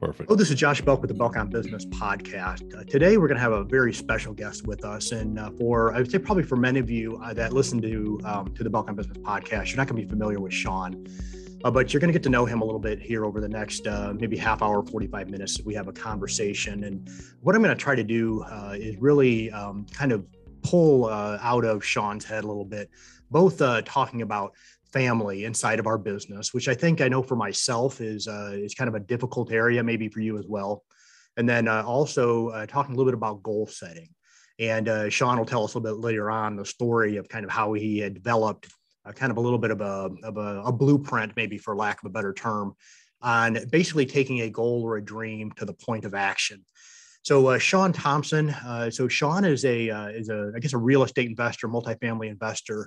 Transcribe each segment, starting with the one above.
Perfect. Oh, this is Josh Belk with the Belk on Business podcast. Uh, today, we're going to have a very special guest with us, and uh, for I would say probably for many of you uh, that listen to um, to the Belk on Business podcast, you're not going to be familiar with Sean, uh, but you're going to get to know him a little bit here over the next uh, maybe half hour, 45 minutes. We have a conversation, and what I'm going to try to do uh, is really um, kind of pull out of Sean's head a little bit, both talking about family inside of our business, which I think I know for myself is uh, is kind of a difficult area, maybe for you as well. And then uh, also uh, talking a little bit about goal setting. And uh, Sean will tell us a little bit later on the story of kind of how he had developed kind of a little bit of a of a, a blueprint, maybe for lack of a better term, on basically taking a goal or a dream to the point of action. So uh, Sean Thompson. Uh, so Sean is a uh, is a I guess a real estate investor, multifamily investor uh,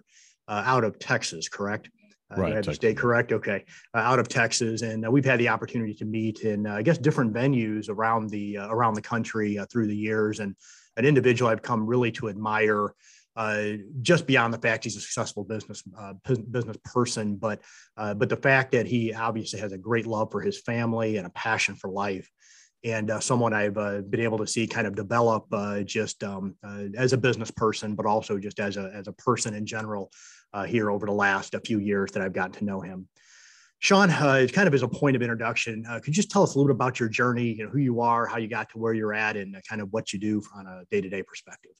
out of Texas, correct? Uh, right. I stay correct. Okay. Uh, out of Texas. And uh, we've had the opportunity to meet in, uh, I guess, different venues around the, uh, around the country uh, through the years. And an individual I've come really to admire just beyond the fact he's a successful business, business person, but, but the fact that he obviously has a great love for his family and a passion for life and uh, someone I've uh, been able to see kind of develop uh, just um, as a business person, but also just as a as a person in general uh, here over the last a few years that I've gotten to know him. Sean, uh, kind of as a point of introduction, uh, could you just tell us a little bit about your journey, you know, who you are, how you got to where you're at, and uh, kind of what you do on a day-to-day perspective?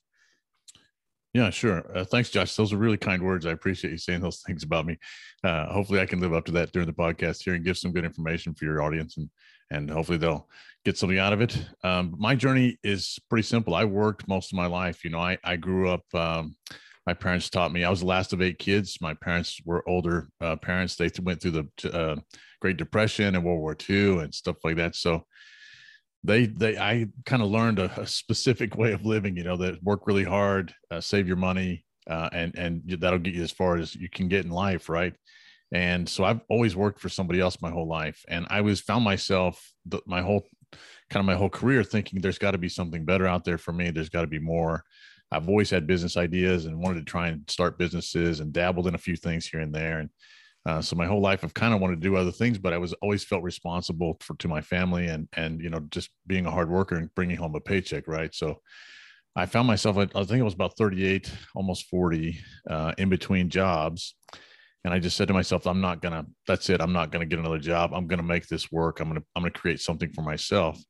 Yeah, sure. Uh, thanks, Josh. Those are really kind words. I appreciate you saying those things about me. Uh, hopefully, I can live up to that during the podcast here and give some good information for your audience, and and hopefully they'll get something out of it. Um, my journey is pretty simple. I worked most of my life. You know, I I grew up. Um, my parents taught me. I was the last of eight kids. My parents were older uh, parents. They went through the uh, Great Depression and World War II and stuff like that. So they they I kind of learned a, a, specific way of living. You know, that work really hard, uh, save your money, uh, and and that'll get you as far as you can get in life, right? And so I've always worked for somebody else my whole life, and I was found myself the, my whole kind of my whole career thinking there's got to be something better out there for me. There's got to be more. I've always had business ideas and wanted to try and start businesses and dabbled in a few things here and there. And uh, so my whole life I've kind of wanted to do other things, but I was always felt responsible for to my family and and you know just being a hard worker and bringing home a paycheck, right? So I found myself I think it was about 38, almost 40, uh, in between jobs. And I just said to myself, I'm not gonna. That's it. I'm not gonna get another job. I'm gonna make this work. I'm gonna. I'm gonna create something for myself.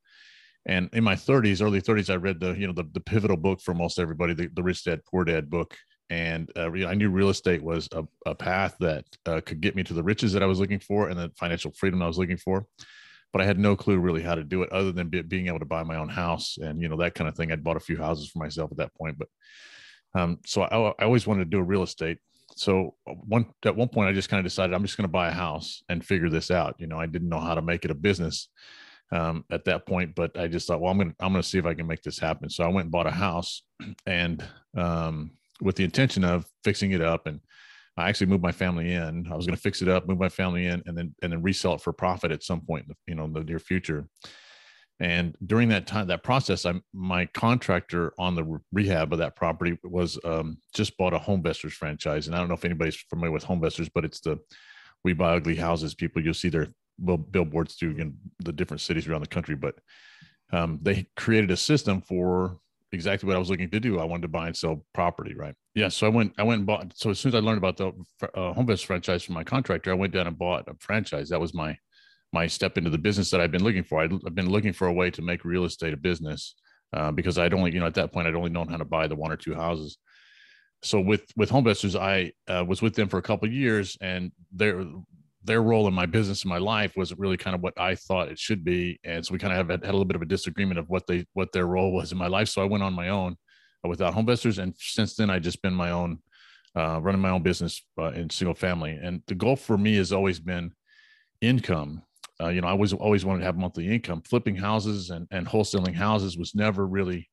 And in my 30s, early 30s, I read the you know the, the pivotal book for most everybody, the, the Rich Dad Poor Dad book, and uh, I knew real estate was a, a path that uh, could get me to the riches that I was looking for and the financial freedom I was looking for. But I had no clue really how to do it, other than be, being able to buy my own house and you know that kind of thing. I'd bought a few houses for myself at that point, but um, so I, I always wanted to do real estate. So one at one point, I just kind of decided I'm just going to buy a house and figure this out. You know, I didn't know how to make it a business um, at that point. But I just thought, well, I'm gonna I'm gonna see if I can make this happen. So I went and bought a house, and um, with the intention of fixing it up, and I actually moved my family in. I was gonna fix it up, move my family in, and then and then resell it for profit at some point, in the, you know, in the near future. And during that time, that process, I my contractor on the rehab of that property was um, just bought a HomeVestors franchise, and I don't know if anybody's familiar with HomeVestors, but it's the we buy ugly houses. People, you'll see their billboards to in the different cities around the country, but um, they created a system for exactly what I was looking to do. I wanted to buy and sell property, right? Yeah. So I went, I went and bought. So as soon as I learned about the uh, HomeVestors franchise from my contractor, I went down and bought a franchise. That was my my step into the business that I've been looking for. i have been looking for a way to make real estate a business uh, because I'd only, you know, at that point I'd only known how to buy the one or two houses. So with with HomeVestors, I uh, was with them for a couple years, and their their role in my business and my life wasn't really kind of what I thought it should be. And so we kind of have had, had a little bit of a disagreement of what they what their role was in my life. So I went on my own uh, without HomeVestors, and since then I just been my own, uh, running my own business uh, in single family. And the goal for me has always been income. Uh, you know, I always always wanted to have monthly income. Flipping houses and and wholesaling houses was never really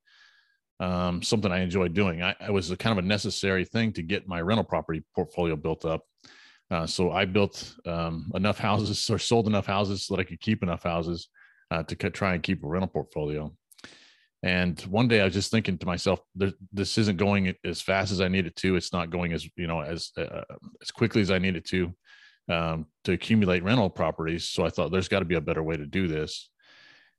um, something I enjoyed doing. I, it was kind of a necessary thing to get my rental property portfolio built up uh, so I built um, enough houses or sold enough houses so that I could keep enough houses uh, to try and keep a rental portfolio. And one day I was just thinking to myself, this isn't going as fast as I need it to. It's not going as you know as uh, as quickly as I need it to um, to accumulate rental properties. So I thought there's got to be a better way to do this.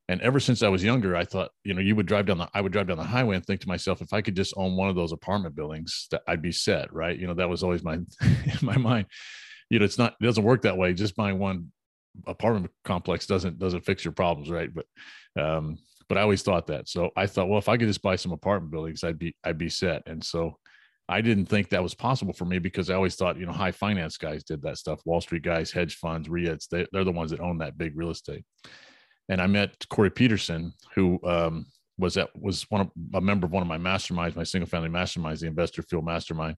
And ever since I was younger, I thought, you know, you would drive down the, I would drive down the highway and think to myself, if I could just own one of those apartment buildings, that I'd be set, right? You know, that was always my in my mind. You know, it's not, it doesn't work that way. Just buying one apartment complex doesn't doesn't fix your problems, right? But um, but I always thought that. So I thought, well, if I could just buy some apartment buildings, I'd be I'd be set. And so I didn't think that was possible for me because I always thought, you know, high finance guys did that stuff. Wall Street guys, hedge funds, REITs, they, they're the ones that own that big real estate and I met Corey Peterson, who um, was at was one of a member of one of my masterminds, my single family masterminds, the Investor Fuel Mastermind,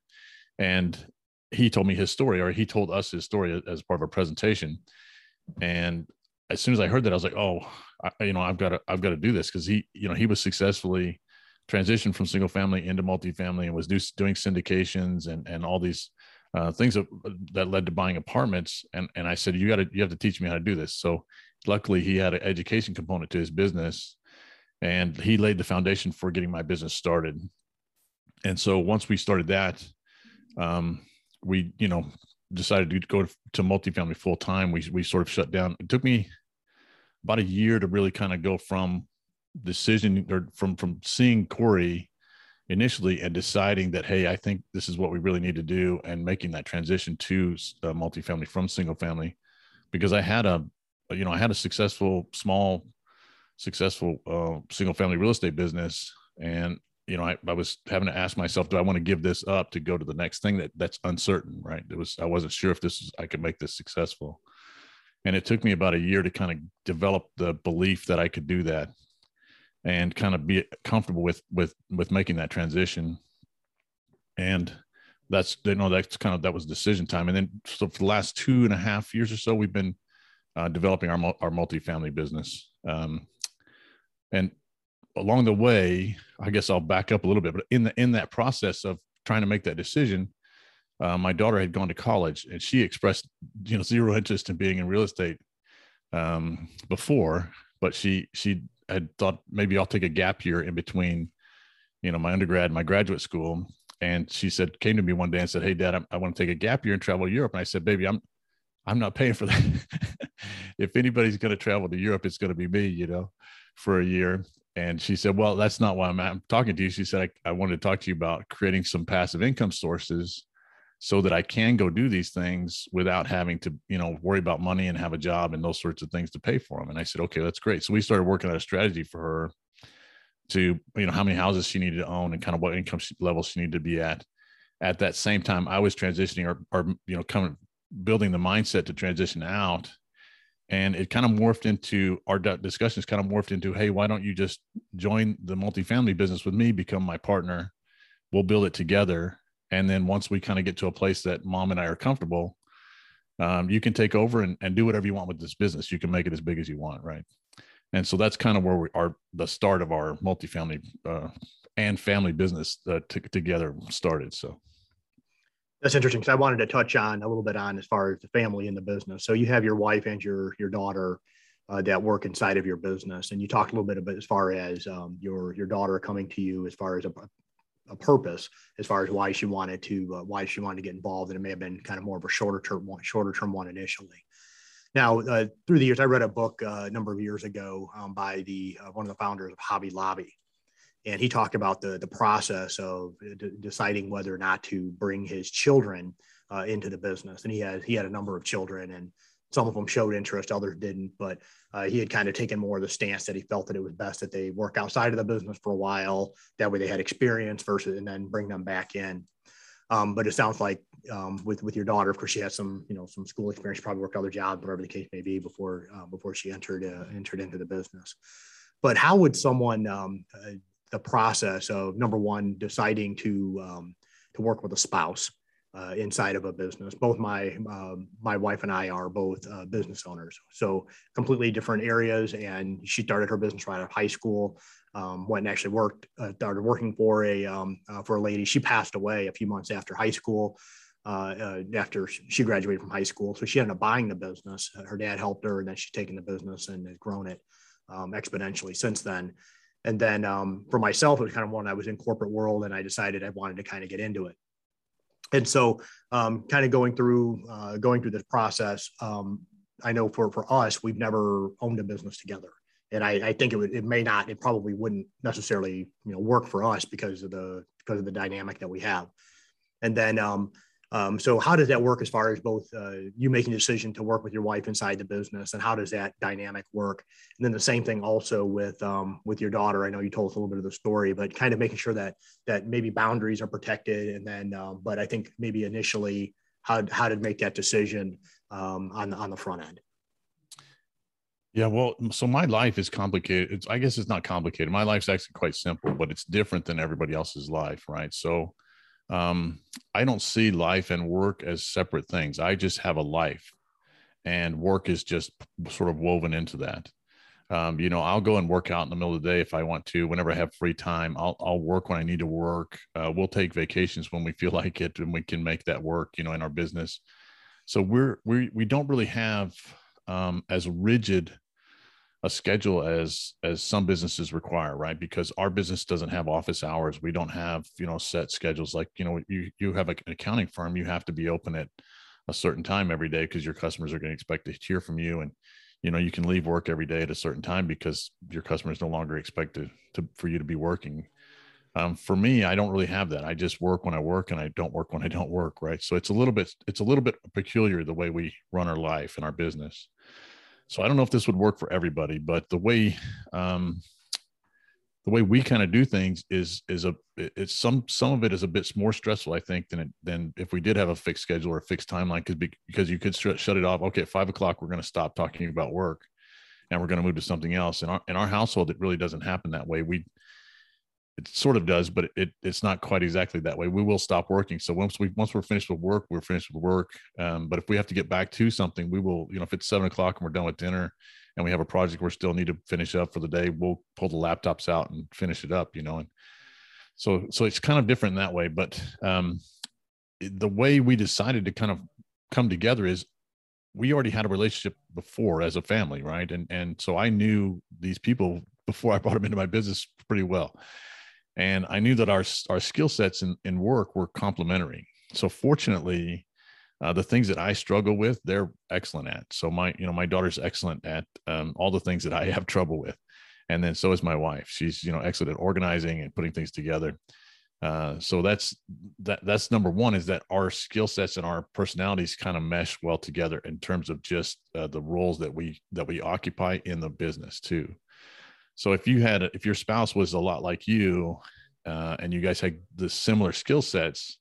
and he told me his story, or he told us his story as part of a presentation. And as soon as I heard that, I was like, oh, I, you know, I've got to I've got to do this because he, you know, he was successfully transitioned from single family into multifamily and was do, doing syndications and and all these uh, things that, that led to buying apartments. And and I said, you got to you have to teach me how to do this. So luckily he had an education component to his business and he laid the foundation for getting my business started and so once we started that um, we you know decided to go to multifamily full time we, we sort of shut down it took me about a year to really kind of go from decision or from from seeing corey initially and deciding that hey i think this is what we really need to do and making that transition to uh, multifamily from single family because i had a you know, I had a successful, small, successful uh, single family real estate business. And, you know, I, I was having to ask myself, do I want to give this up to go to the next thing that that's uncertain, right? It was, I wasn't sure if this was, I could make this successful. And it took me about a year to kind of develop the belief that I could do that and kind of be comfortable with, with, with making that transition. And that's, you know, that's kind of, that was decision time. And then so for the last two and a half years or so, we've been uh, developing our our multifamily business. Um, and along the way, I guess I'll back up a little bit. But in the in that process of trying to make that decision, uh, my daughter had gone to college, and she expressed you know zero interest in being in real estate um, before, but she she had thought maybe I'll take a gap year in between, you know, my undergrad and my graduate school. And she said, came to me one day and said, "Hey, Dad, I, I want to take a gap year and travel to Europe." And I said, "Baby, I'm I'm not paying for that. if anybody's going to travel to Europe, it's going to be me, you know, for a year. And she said, Well, that's not why I'm, I'm talking to you. She said, I, I wanted to talk to you about creating some passive income sources so that I can go do these things without having to, you know, worry about money and have a job and those sorts of things to pay for them. And I said, Okay, that's great. So we started working on a strategy for her to, you know, how many houses she needed to own and kind of what income level she needed to be at. At that same time, I was transitioning or, or you know, coming building the mindset to transition out and it kind of morphed into our discussions kind of morphed into hey why don't you just join the multifamily business with me become my partner we'll build it together and then once we kind of get to a place that mom and i are comfortable um, you can take over and, and do whatever you want with this business. You can make it as big as you want right? And so that's kind of where we are the start of our multifamily uh, and family business uh, t- together started so. That's interesting because I wanted to touch on a little bit on as far as the family in the business. So you have your wife and your your daughter uh, that work inside of your business, and you talked a little bit about as far as um, your your daughter coming to you as far as a, a purpose, as far as why she wanted to uh, why she wanted to get involved, and it may have been kind of more of a shorter term one, shorter term one initially. Now, uh, through the years, I read a book uh, a number of years ago um, by the uh, one of the founders of Hobby Lobby, and he talked about the the process of d- deciding whether or not to bring his children uh, into the business. And he had he had a number of children, and some of them showed interest, others didn't. But uh, he had kind of taken more of the stance that he felt that it was best that they work outside of the business for a while. That way, they had experience versus and then bring them back in. Um, but it sounds like um, with with your daughter, of course, she had some you know some school experience, probably worked other jobs, whatever the case may be, before uh, before she entered uh, entered into the business. But how would someone um, uh, the process of number one deciding to um, to work with a spouse uh, inside of a business. Both my uh, my wife and I are both uh, business owners, so completely different areas. And she started her business right out of high school. Um, went and actually worked uh, started working for a um, uh, for a lady. She passed away a few months after high school. Uh, after she graduated from high school, so she ended up buying the business. Her dad helped her, and then she's taken the business and has grown it um, exponentially since then. And then um, for myself, it was kind of when I was in corporate world and I decided I wanted to kind of get into it. And so um, kind of going through, uh, going through this process, um, I know for, for us, we've never owned a business together. and I, I think it would it may not it probably wouldn't necessarily you know work for us because of the because of the dynamic that we have and then um, um, so how does that work as far as both uh, you making a decision to work with your wife inside the business and how does that dynamic work and then the same thing also with um, with your daughter i know you told us a little bit of the story but kind of making sure that that maybe boundaries are protected and then um, but i think maybe initially how, how to make that decision um, on, on the front end yeah, well, so my life is complicated. It's, I guess it's not complicated. My life's actually quite simple, but it's different than everybody else's life, right? So, um, I don't see life and work as separate things. I just have a life, and work is just sort of woven into that. Um, you know, I'll go and work out in the middle of the day if I want to. Whenever I have free time, I'll I'll work when I need to work. Uh, we'll take vacations when we feel like it, and we can make that work. You know, in our business. So we're we we don't really have um, as rigid a schedule as as some businesses require right? Because our business doesn't have office hours. We don't have you know set schedules. Like you know you you have an accounting firm you have to be open at a certain time every day because your customers are going to expect to hear from you. And you know you can leave work every day at a certain time because your customers no longer expect to, to for you to be working. Um, for me i don't really have that. I just work when i work and i don't work when i don't work right? So it's a little bit it's a little bit peculiar the way we run our life and our business so I don't know if this would work for everybody, but the way um, the way we kind of do things is is a it's some some of it is a bit more stressful, I think, than it, than if we did have a fixed schedule or a fixed timeline, because because you could sh- shut it off. Okay, at five o'clock we're going to stop talking about work, and we're going to move to something else. In our in our household, it really doesn't happen that way. We it sort of does, but it, it's not quite exactly that way. We will stop working. So once we once we're finished with work, we're finished with work. Um, but if we have to get back to something, we will. You know, if it's seven o'clock and we're done with dinner, and we have a project we still need to finish up for the day, we'll pull the laptops out and finish it up. You know, and so so it's kind of different that way. But um, the way we decided to kind of come together is we already had a relationship before as a family, right? And and so I knew these people before I brought them into my business pretty well and I knew that our our skill sets in, in work were complementary. So fortunately, uh, the things that I struggle with, they're excellent at. So my you know my daughter's excellent at um, all the things that I have trouble with, and then so is my wife. She's you know excellent at organizing and putting things together. Uh, so that's that that's number one is that our skill sets and our personalities kind of mesh well together in terms of just uh, the roles that we that we occupy in the business too so if you had, if your spouse was a lot like you, uh, and you guys had the similar skill sets,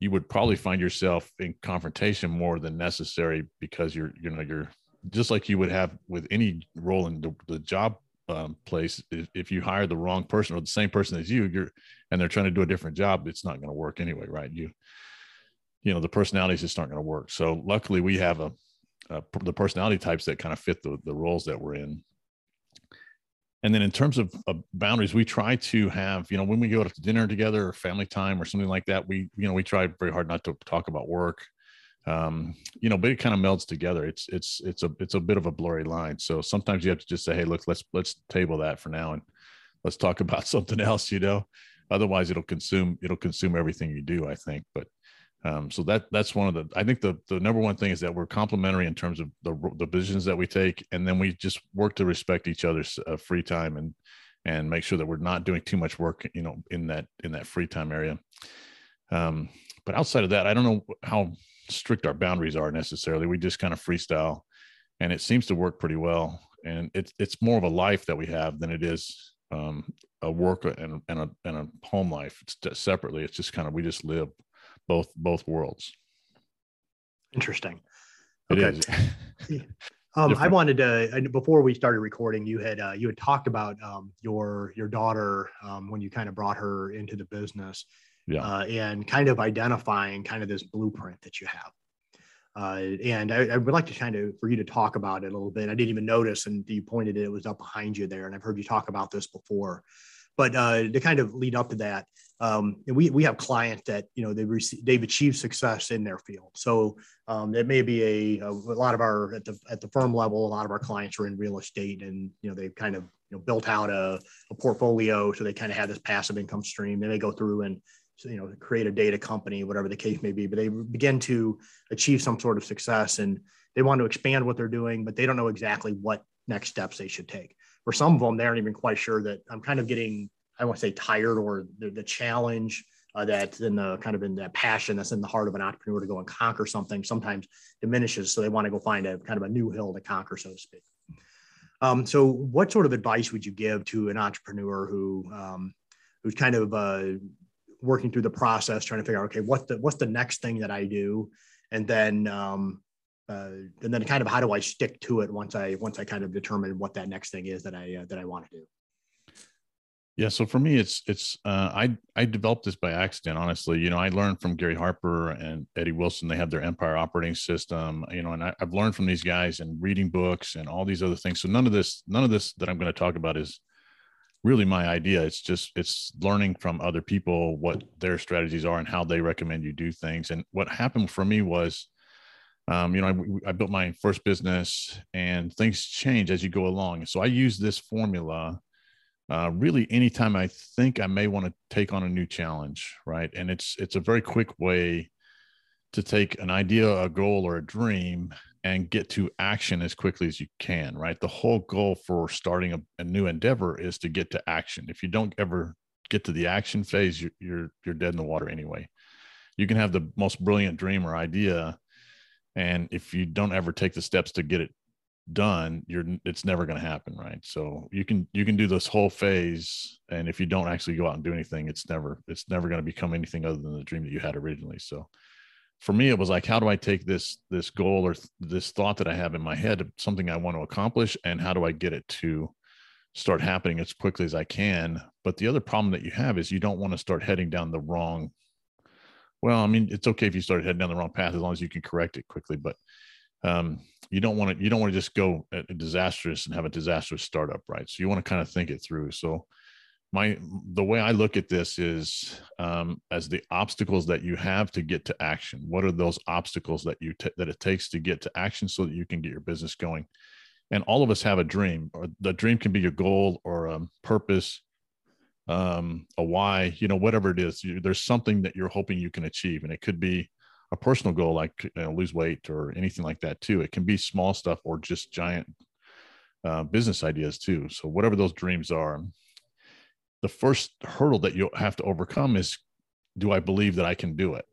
you would probably find yourself in confrontation more than necessary because you're, you know, you're just like you would have with any role in the, the job um, place. If, if, you hire the wrong person or the same person as you, you're, and they're trying to do a different job, it's not going to work anyway, right? You, you know, the personalities just aren't going to work. So luckily, we have a, a the personality types that kind of fit the the roles that we're in and then in terms of, of, boundaries we try to have you know when we go to dinner together or family time or something like that we you know we try very hard not to talk about work. Um, you know but it kind of melds together. It's it's it's a it's a bit of a blurry line. So sometimes you have to just say hey look let's let's table that for now and let's talk about something else you know? Otherwise it'll consume it'll consume everything you do i think. But um, so that that's one of the I think the the number one thing is that we're complementary in terms of the the positions that we take, and then we just work to respect each other's uh, free time and and make sure that we're not doing too much work, you know, in that in that free time area. Um, but outside of that, I don't know how strict our boundaries are necessarily. We just kind of freestyle, and it seems to work pretty well. And it's it's more of a life that we have than it is um, a work and, and a and a home life. It's separately. It's just kind of we just live both both worlds. Interesting. It okay. is. um, I wanted to before we started recording, you had uh, you had talked about um, your your daughter um, when you kind of brought her into the business, yeah, uh, and kind of identifying kind of this blueprint that you have. Uh, and I, I, would like to kind of for you to talk about it a little bit. I didn't even notice, and you pointed it; it was up behind you there, and I've heard you talk about this before. But uh, to kind of lead up to that, um, we we have clients that you know they've received, they've achieved success in their field. So um, it may be a, a, lot of our at the at the firm level, a lot of our clients are in real estate, and you know they've kind of you know built out a, a portfolio, so they kind of have this passive income stream. They may go through and you know create a data company, whatever the case may be, but they begin to achieve some sort of success and they want to expand what they're doing, but they don't know exactly what next steps they should take. For some of them, they aren't even quite sure that I'm kind of getting, I want to say tired or the, the challenge uh, that in the kind of in that passion that's in the heart of an entrepreneur to go and conquer something sometimes diminishes. So they want to go find a kind of a new hill to conquer, so to speak. Um, so what sort of advice would you give to an entrepreneur who, um, who's kind of uh, working through the process, trying to figure out, okay, what's the, what's the next thing that I do? And then, um, uh, and then kind of how do I stick to it once I once I kind of determine what that next thing is that I uh, that I want to do. Yeah, so for me, it's it's uh, I I developed this by accident. Honestly, you know, I learned from Gary Harper and Eddie Wilson. They have their Empire operating system, you know, and I, I've learned from these guys and reading books and all these other things. So none of this none of this that I'm going to talk about is really my idea. It's just it's learning from other people what their strategies are and how they recommend you do things. And what happened for me was um, you know, I, I, built my first business and things change as you go along. So I use this formula uh, really anytime I think I may want to take on a new challenge, right? And it's it's a very quick way to take an idea, a goal, or a dream and get to action as quickly as you can, right? The whole goal for starting a, a new endeavor is to get to action. If you don't ever get to the action phase, you're, you're you're dead in the water anyway. You can have the most brilliant dream or idea, and if you don't ever take the steps to get it done you're it's never going to happen right? So you can you can do this whole phase and if you don't actually go out and do anything it's never it's never going to become anything other than the dream that you had originally. So for me it was like how do i take this this goal or th- this thought that i have in my head something i want to accomplish and how do i get it to start happening as quickly as i can? But the other problem that you have is you don't want to start heading down the wrong well i mean it's okay if you start heading down the wrong path as long as you can correct it quickly but um, you don't want to you don't want to just go disastrous and have a disastrous startup right? So you want to kind of think it through. So my the way i look at this is um, as the obstacles that you have to get to action what are those obstacles that you t- that it takes to get to action so that you can get your business going? And all of us have a dream or the dream can be your goal or a purpose um, a why you know whatever it is you, there's something that you're hoping you can achieve and it could be a personal goal like you know, lose weight or anything like that too. It can be small stuff or just giant uh, business ideas too. So whatever those dreams are, the first hurdle that you'll have to overcome is, do I believe that I can do it?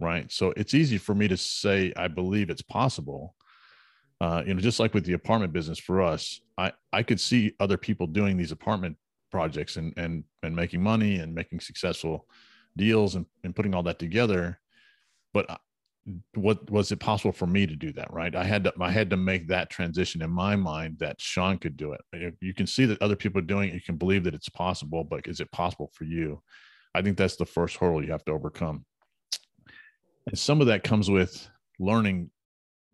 Right. So it's easy for me to say I believe it's possible. Uh, you know, just like with the apartment business for us, I I could see other people doing these apartment projects and and and making money and making successful deals and, and putting all that together. But what was it possible for me to do that right? I had to i had to make that transition in my mind that sean could do it. You can see that other people are doing it. You can believe that it's possible but is it possible for you? I think that's the first hurdle you have to overcome. And some of that comes with learning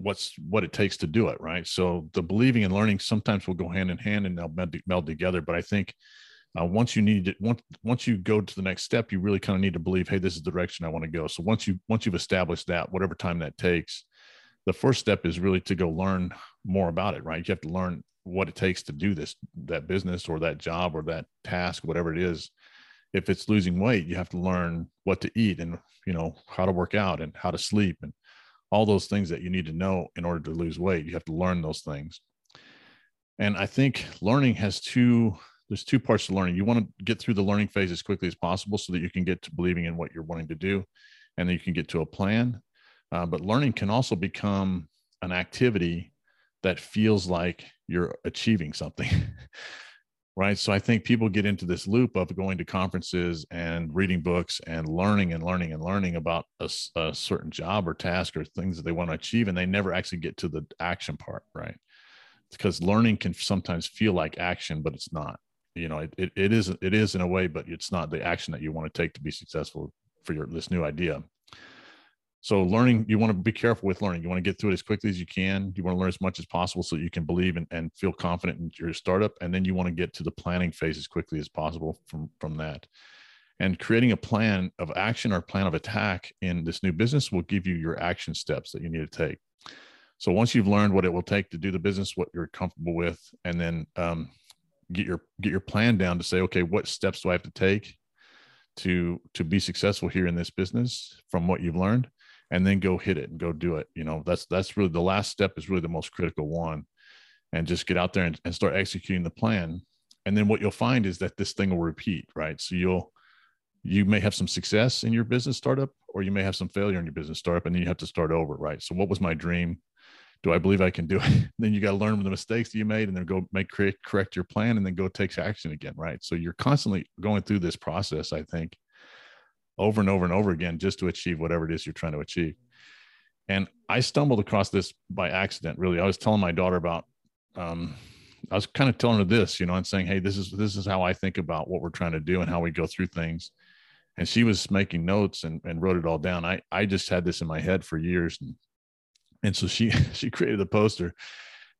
what's what it takes to do it right? So the believing and learning sometimes will go hand in hand and they'll meld, meld together but i think uh, once you need it once once you go to the next step you really kind of need to believe hey this is the direction i want to go. So once you once you've established that whatever time that takes the first step is really to go learn more about it right? You have to learn what it takes to do this that business or that job or that task whatever it is. If it's losing weight you have to learn what to eat and you know how to work out and how to sleep and all those things that you need to know in order to lose weight you have to learn those things and i think learning has two there's two parts to learning. You want to get through the learning phase as quickly as possible so that you can get to believing in what you're wanting to do, and then you can get to a plan. Uh, but learning can also become an activity that feels like you're achieving something. right. So I think people get into this loop of going to conferences and reading books and learning and learning and learning about a, a certain job or task or things that they want to achieve, and they never actually get to the action part. Right. Because learning can sometimes feel like action, but it's not you know it, it, it is it is in a way but it's not the action that you want to take to be successful for your this new idea so learning you want to be careful with learning. You want to get through it as quickly as you can. You want to learn as much as possible so you can believe and, and feel confident in your startup. And then you want to get to the planning phase as quickly as possible from from that. And creating a plan of action or plan of attack in this new business will give you your action steps that you need to take. So once you've learned what it will take to do the business what you're comfortable with and then um, get your get your plan down to say okay what steps do i have to take to to be successful here in this business from what you've learned and then go hit it and go do it you know? That's that's really the last step is really the most critical one and just get out there and, and start executing the plan. And then what you'll find is that this thing will repeat right? So you'll you may have some success in your business startup or you may have some failure in your business startup and then you have to start over right? So what was my dream? Do i believe i can do it? Then you got to learn from the mistakes that you made and then go make correct, correct your plan and then go take action again right? So you're constantly going through this process i think over and over and over again just to achieve whatever it is you're trying to achieve and i stumbled across this by accident really i was telling my daughter about um, I was kind of telling her this, you know, and saying, "Hey, this is this is how I think about what we're trying to do and how we go through things." And she was making notes and, and wrote it all down. I I just had this in my head for years, and, and so she she created a poster,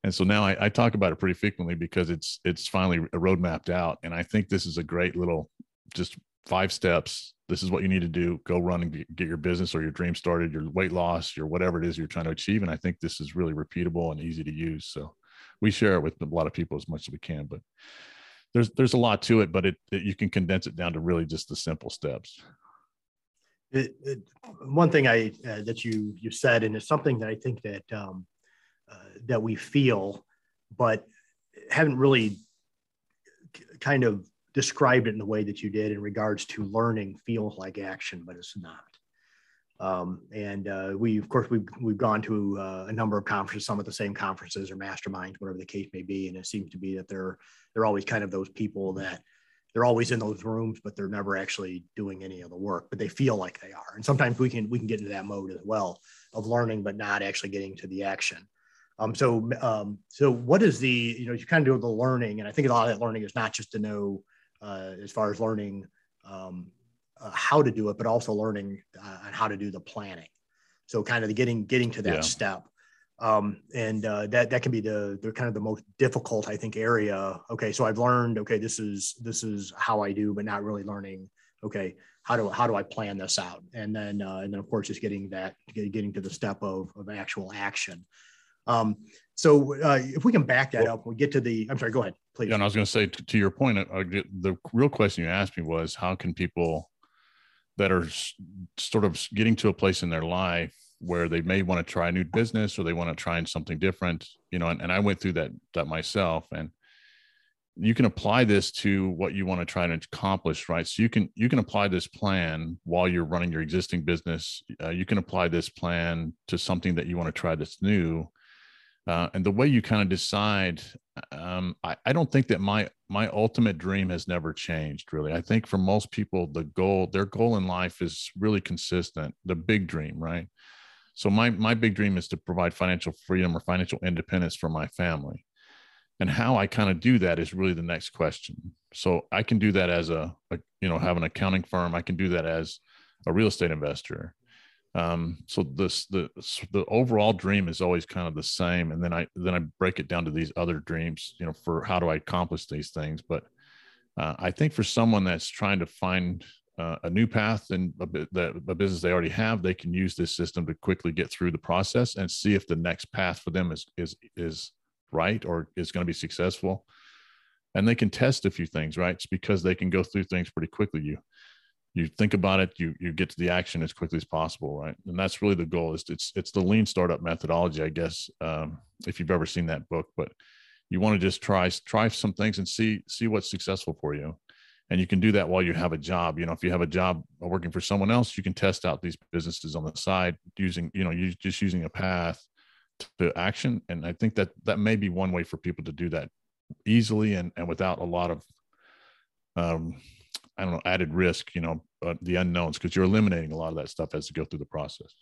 and so now I, I talk about it pretty frequently because it's it's finally a road mapped out, and I think this is a great little just five steps. This is what you need to do. Go run and get your business or your dream started, your weight loss, your whatever it is you're trying to achieve. And I think this is really repeatable and easy to use. So we share it with a lot of people as much as we can, but there's there's a lot to it, but it, it you can condense it down to really just the simple steps. It, it, one thing I uh, that you you said, and it's something that I think that um, uh, that we feel, but haven't really kind of described it in the way that you did in regards to learning feels like action, but it's not. Um, and uh, we, of course, we've, we've gone to uh, a number of conferences, some of the same conferences or masterminds, whatever the case may be. And it seems to be that they're, they're always kind of those people that they're always in those rooms, but they're never actually doing any of the work, but they feel like they are. And sometimes we can, we can get into that mode as well of learning, but not actually getting to the action. Um, so, um, so what is the, you know, you kind of do the learning. And I think a lot of that learning is not just to know uh, as far as learning, um, uh, how to do it, but also learning uh, on how to do the planning. So kind of the getting getting to that yeah. step, um, and uh, that that can be the the kind of the most difficult I think area. Okay, so I've learned okay this is this is how I do, but not really learning. Okay, how do how do I plan this out? And then uh, and then of course just getting that getting to the step of of actual action. Um, so uh, if we can back that well, up, we get to the. I'm sorry. Go ahead, please. Yeah, and I was going to say to, to, your point, uh, the real question you asked me was, how can people that are sort of getting to a place in their life where they may want to try a new business or they want to try something different you know and, and i went through that that myself and you can apply this to what you want to try to accomplish right so you can you can apply this plan while you're running your existing business uh, you can apply this plan to something that you want to try that's new uh, and the way you kind of decide um, I, I don't think that my my ultimate dream has never changed really. I think for most people the goal their goal in life is really consistent the big dream right? So my my big dream is to provide financial freedom or financial independence for my family. And how i kind of do that is really the next question. So i can do that as a, a you know have an accounting firm. I can do that as a real estate investor um, so this the the overall dream is always kind of the same and then i then i break it down to these other dreams you know for how do i accomplish these things but uh, i think for someone that's trying to find uh, a new path and a, the, a business they already have they can use this system to quickly get through the process and see if the next path for them is is is right or is going to be successful. And they can test a few things right? It's because they can go through things pretty quickly. You you think about it you you get to the action as quickly as possible right? And that's really the goal it's it's the lean startup methodology i guess um, if you've ever seen that book but you want to just try try some things and see see what's successful for you. And you can do that while you have a job. You know if you have a job working for someone else you can test out these businesses on the side using you know you just using a path to action. And i think that that may be one way for people to do that easily and and without a lot of um I don't know, added risk, you know, uh, the unknowns, because you're eliminating a lot of that stuff as you go through the process.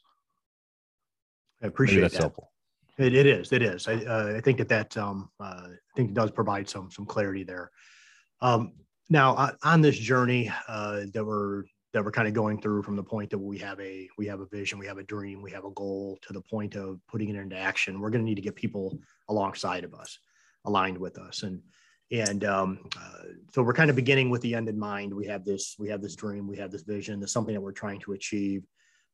I appreciate Maybe that's that. helpful. It, it is. It is. I, uh, I think that that um, uh, I think it does provide some some clarity there. Um, now uh, on this journey uh, that we're that we're kind of going through from the point that we have a we have a vision, we have a dream, we have a goal to the point of putting it into action. We're going to need to get people alongside of us, aligned with us, and and um, uh, so we're kind of beginning with the end in mind. We have this we have this dream we have this vision there's something that we're trying to achieve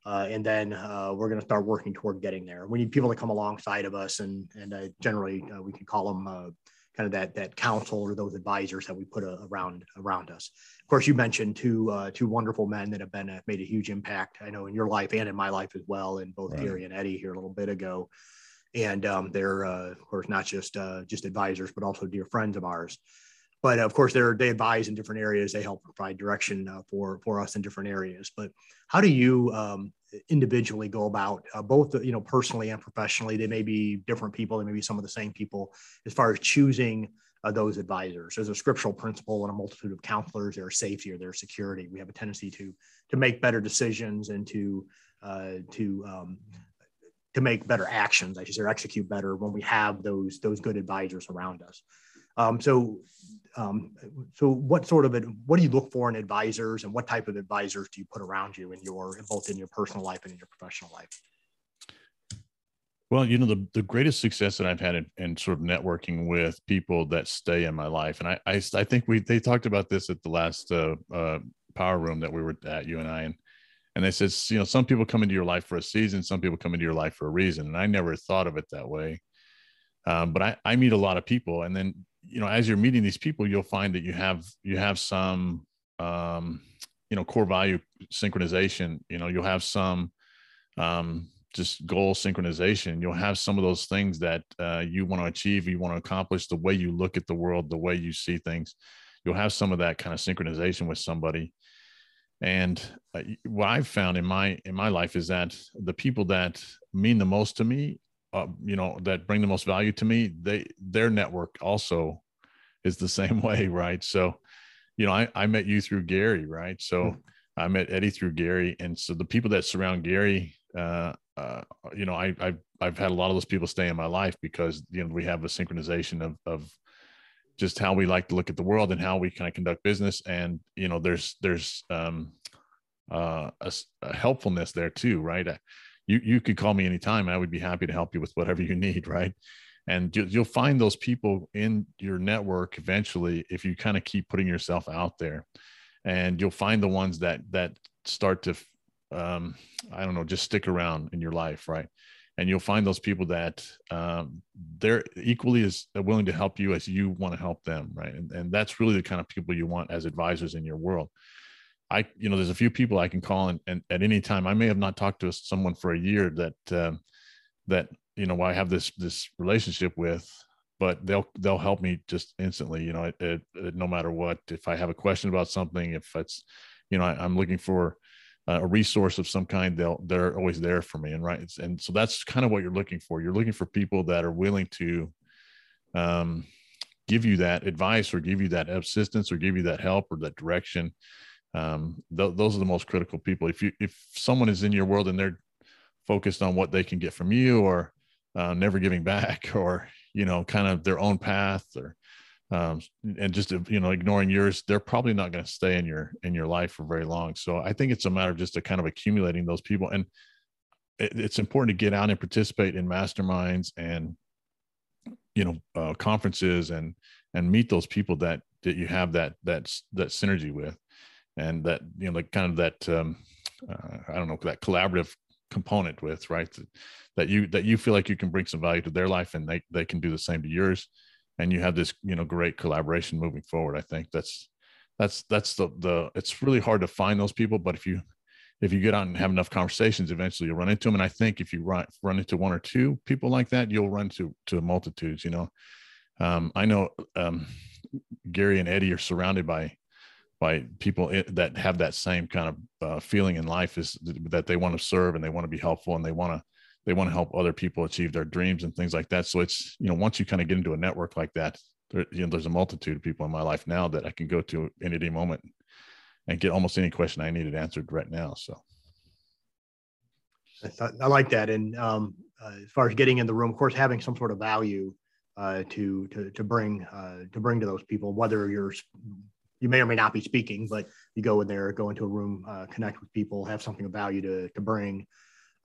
uh, and then uh, we're going to start working toward getting there. We need people to come alongside of us and and uh, generally uh, we can call them uh, kind of that that council or those advisors that we put around around us. Of course you mentioned two two wonderful men that have been made a huge impact i know in your life and in my life as well and both right. gary and eddie here a little bit ago and um, they're uh, of course not just uh, just advisors, but also dear friends of ours. But of course, they're they advise in different areas. They help provide direction uh, for for us in different areas. But how do you um, individually go about uh, both you know personally and professionally? They may be different people. They may be some of the same people as far as choosing. Uh, those advisors. There's a scriptural principle and a multitude of counselors. Their safety or their security. We have a tendency to to make better decisions and to uh, to um, to make better actions, I should say, or execute better when we have those those good advisors around us. Um, so, um, so what sort of what do you look for in advisors, and what type of advisors do you put around you in your both in your personal life and in your professional life? Well, you know, the, the greatest success that I've had in, in, sort of networking with people that stay in my life. And I, I, I think we, they talked about this at the last uh, uh, power room that we were at, you and I, and and they said, you know, some people come into your life for a season, some people come into your life for a reason. And I never thought of it that way. Um, but I, I meet a lot of people. And then, you know, as you're meeting these people, you'll find that you have, you have some, um, you know, core value synchronization, you know, you'll have some, um, just goal synchronization. You'll have some of those things that uh, you want to achieve, you want to accomplish, the way you look at the world, the way you see things. You'll have some of that kind of synchronization with somebody and uh, what i've found in my in my life is that the people that mean the most to me uh, you know that bring the most value to me they their network also is the same way right? So you know i, I met you through gary right? So mm-hmm. i met eddie through gary. And so the people that surround gary uh, uh, you know I, I've, I've had a lot of those people stay in my life because you know we have a synchronization of of just how we like to look at the world and how we kind of conduct business. And you know there's there's um uh a, a helpfulness there too right? Uh, you you could call me anytime. I would be happy to help you with whatever you need right? And you, you'll find those people in your network eventually if you kind of keep putting yourself out there. And you'll find the ones that that start to um i don't know just stick around in your life right and you'll find those people that um, they're equally as willing to help you as you want to help them right? And, and that's really the kind of people you want as advisors in your world. I you know there's a few people i can call and, and at any time i may have not talked to someone for a year that um, that you know i have this this relationship with but they'll they'll help me just instantly you know it, it, it, no matter what. If i have a question about something if it's you know I, i'm looking for a resource of some kind, they'll they're always there for me. And right, and so that's kind of what you're looking for. You're looking for people that are willing to um, give you that advice or give you that assistance or give you that help or that direction. Um, th- those are the most critical people. If you if someone is in your world and they're focused on what they can get from you or uh, never giving back or you know kind of their own path or um, and just you know ignoring yours they're probably not going to stay in your in your life for very long. So i think it's a matter of just a kind of accumulating those people. And it, it's important to get out and participate in masterminds and you know uh, conferences and and meet those people that that you have that that that synergy with. And that you know like kind of that um uh, i don't know that collaborative component with right? That, that you that you feel like you can bring some value to their life and they they can do the same to yours and you have this you know great collaboration moving forward i think that's that's that's the the it's really hard to find those people but if you if you get out and have enough conversations eventually you'll run into them and i think if you run run into one or two people like that you'll run to to multitudes you know? Um, i know um, gary and eddie are surrounded by by people that have that same kind of uh, feeling in life is that they want to serve and they want to be helpful and they want to they want to help other people achieve their dreams and things like that. So it's, you know, once you kind of get into a network like that, there, you know, there's a multitude of people in my life now that I can go to any any moment and get almost any question I needed answered right now. So I, I like that. And um, uh, as far as getting in the room, of course, having some sort of value uh, to, to, to bring, uh, to bring to those people, whether you're, you may or may not be speaking, but you go in there, go into a room, uh, connect with people, have something of value to, to bring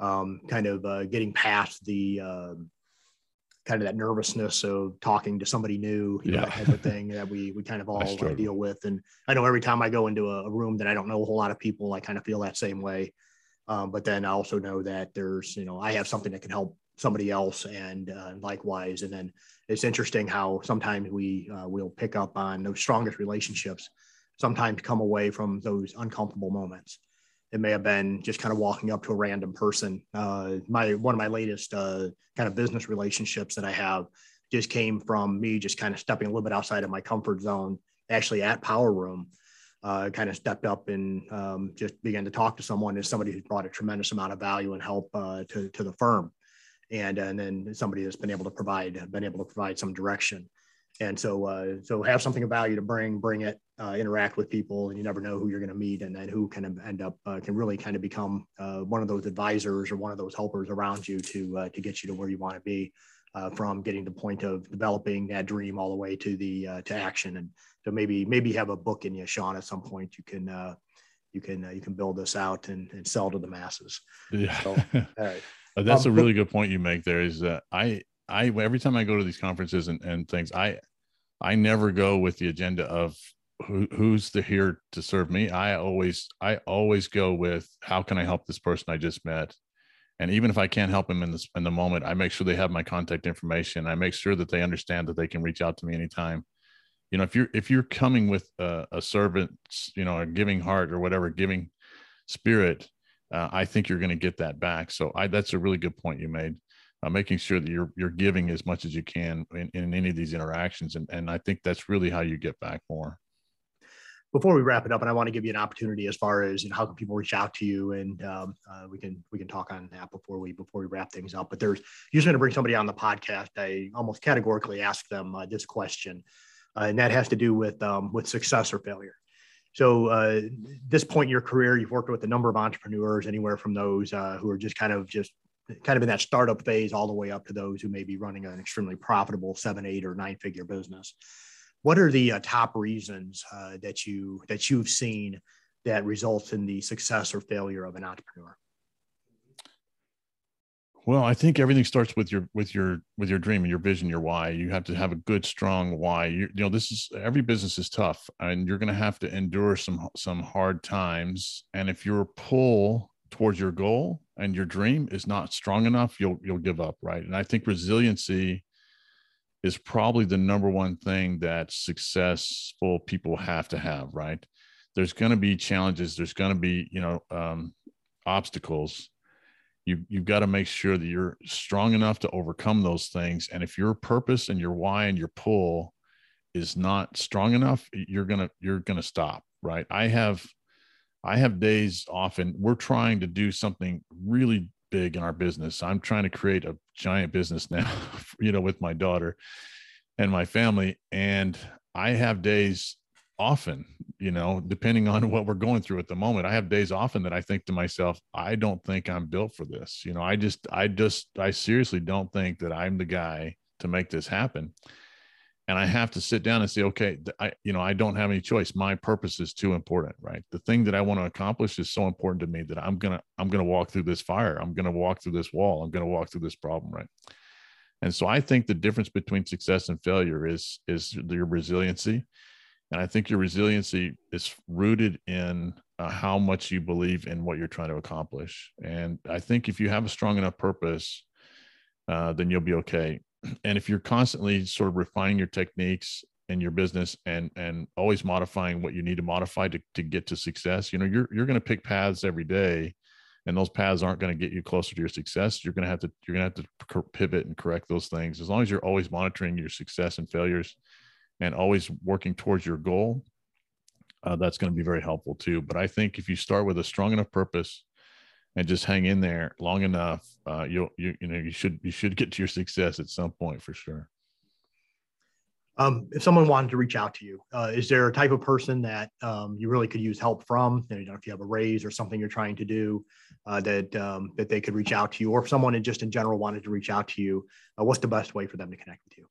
um, kind of uh, getting past the um, kind of that nervousness of talking to somebody new, you yeah. know, that type of thing that we we kind of all uh, deal with. And I know every time I go into a, a, room that I don't know a whole lot of people, I kind of feel that same way. Um, but then I also know that there's, you know, I have something that can help somebody else, and uh, likewise. And then it's interesting how sometimes we uh, will pick up on those strongest relationships. Sometimes come away from those uncomfortable moments it may have been just kind of walking up to a random person. Uh, my one of my latest uh, kind of business relationships that I have just came from me just kind of stepping a little bit outside of my comfort zone. Actually, at Power Room, uh, kind of stepped up and um, just began to talk to someone as somebody who's brought a tremendous amount of value and help uh, to to the firm, and and then somebody that's been able to provide been able to provide some direction. And so, uh, so have something of value to bring, bring it, uh, interact with people, and you never know who you're going to meet, and then who can end up uh, can really kind of become uh, one of those advisors or one of those helpers around you to uh, to get you to where you want to be, uh, from getting the point of developing that dream all the way to the to action. And so maybe maybe have a book in you, Sean. At some point, you can you can you can build this out and, and sell to the masses. Yeah, so, that's um, a really good point you make. There is that I I every time I go to these conferences and, and things, I I never go with the agenda of who, who's the here to serve me. I always I always go with how can I help this person I just met, and even if I can't help them in this in the moment, I make sure they have my contact information. I make sure that they understand that they can reach out to me anytime. You know, if you're if you're coming with a, a servant, you know, a giving heart or whatever, giving spirit, uh, I think you're going to get that back. So I that's a really good point you made uh, making sure that you're you're giving as much as you can in, in any of these interactions and, and i think that's really how you get back more. Before we wrap it up and i want to give you an opportunity as far as you know how can people reach out to you and um, uh, we can we can talk on that before we before we wrap things up. But there's usually going to bring somebody on the podcast. I almost categorically ask them uh, this question uh, and that has to do with um, with success or failure. So uh, this point in your career you've worked with a number of entrepreneurs anywhere from those uh, who are just kind of just kind of in that startup phase all the way up to those who may be running an extremely profitable seven, eight, or nine figure business. What are the uh, top reasons uh, that you that you've seen that results in the success or failure of an entrepreneur? Well, I think everything starts with your with your with your dream and your vision, your why. You have to have a good, strong why. You, you know, this is every business is tough, and you're going to have to endure some some hard times. And if your pull towards your goal and your dream is not strong enough, you'll you'll give up, right? And I think resiliency is probably the number one thing that successful people have to have, right? There's going to be challenges. There's going to be, you know, um, obstacles. You you've got to make sure that you're strong enough to overcome those things. And if your purpose and your why and your pull is not strong enough, you're gonna you're gonna stop, right? I have I have days often we're trying to do something really big in our business. I'm trying to create a giant business now, you know, with my daughter and my family. And I have days often, you know, depending on what we're going through at the moment. I have days often that I think to myself, I don't think I'm built for this. You know, I just, I just, I seriously don't think that I'm the guy to make this happen and I have to sit down and say, okay, I, you know, I don't have any choice. My purpose is too important, right? The thing that I want to accomplish is so important to me that I'm gonna, I'm gonna walk through this fire. I'm gonna walk through this wall. I'm gonna walk through this problem, right? And so I think the difference between success and failure is is your resiliency, and I think your resiliency is rooted in uh, how much you believe in what you're trying to accomplish. And I think if you have a strong enough purpose, uh, then you'll be okay and if you're constantly sort of refining your techniques in your business and and always modifying what you need to modify to, to get to success you know you're you're going to pick paths every day and those paths aren't going to get you closer to your success. You're going to have to you're going to have to pivot and correct those things. As long as you're always monitoring your success and failures and always working towards your goal uh, that's going to be very helpful too. But i think if you start with a strong enough purpose and just hang in there long enough, uh, you'll you you know you should you should get to your success at some point for sure. Um, if someone wanted to reach out to you, uh, is there a type of person that um, you really could use help from? You know, if you have a raise or something you're trying to do, uh, that um, that they could reach out to you, or if someone just in general wanted to reach out to you, uh, what's the best way for them to connect with you?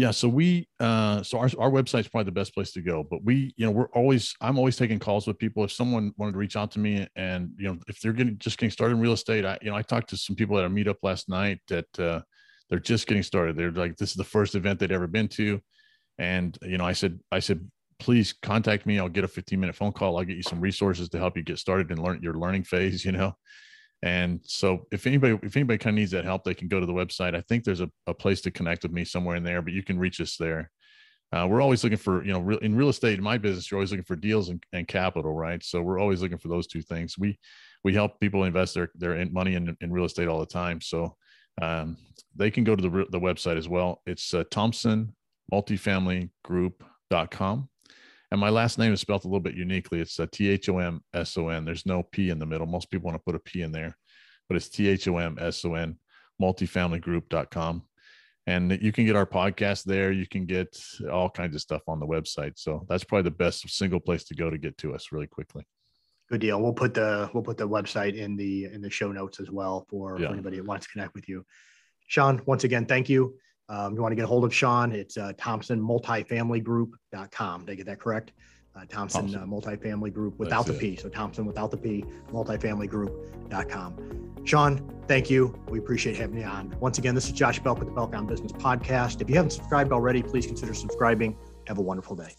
Yeah, so we uh so our our website's probably the best place to go, but we, you know, we're always I'm always taking calls with people if someone wanted to reach out to me and, you know, if they're getting just getting started in real estate, I you know, I talked to some people at a meetup last night that uh they're just getting started. They're like this is the first event they'd ever been to and, you know, I said I said please contact me. I'll get a 15 minute phone call. I'll get you some resources to help you get started and learn your learning phase, you know. And so if anybody if anybody kind of needs that help, they can go to the website. I think there's a, a place to connect with me somewhere in there, but you can reach us there. uh, we're always looking for you know re- in real estate in my business you're always looking for deals and, and capital right? So we're always looking for those two things. We we help people invest their their money in, in real estate all the time. So um, they can go to the, the website as well. It's uh, thomson multifamilygroup.com and my last name is spelled a little bit uniquely. It's uh, t-h-o-m-s-o-n there's no p in the middle. Most people want to put a p in there but it's t-h-o-m-s-o-n multifamilygroup.com and you can get our podcast there. You can get all kinds of stuff on the website. So that's probably the best single place to go to get to us really quickly. Good deal. We'll put the we'll put the website in the in the show notes as well for, yeah. for anybody that wants to connect with you. Sean once again thank you um, you want to get a hold of sean it's uh, thomson multifamilygroup.com did i get that correct uh, Thompson, Thompson. Uh, multifamily group without That's the it. P. So Thompson without the P, multifamilygroup.com. Sean, thank you. We appreciate having you on. Once again, this is Josh Belk with the Belk on Business Podcast. If you haven't subscribed already, please consider subscribing. Have a wonderful day.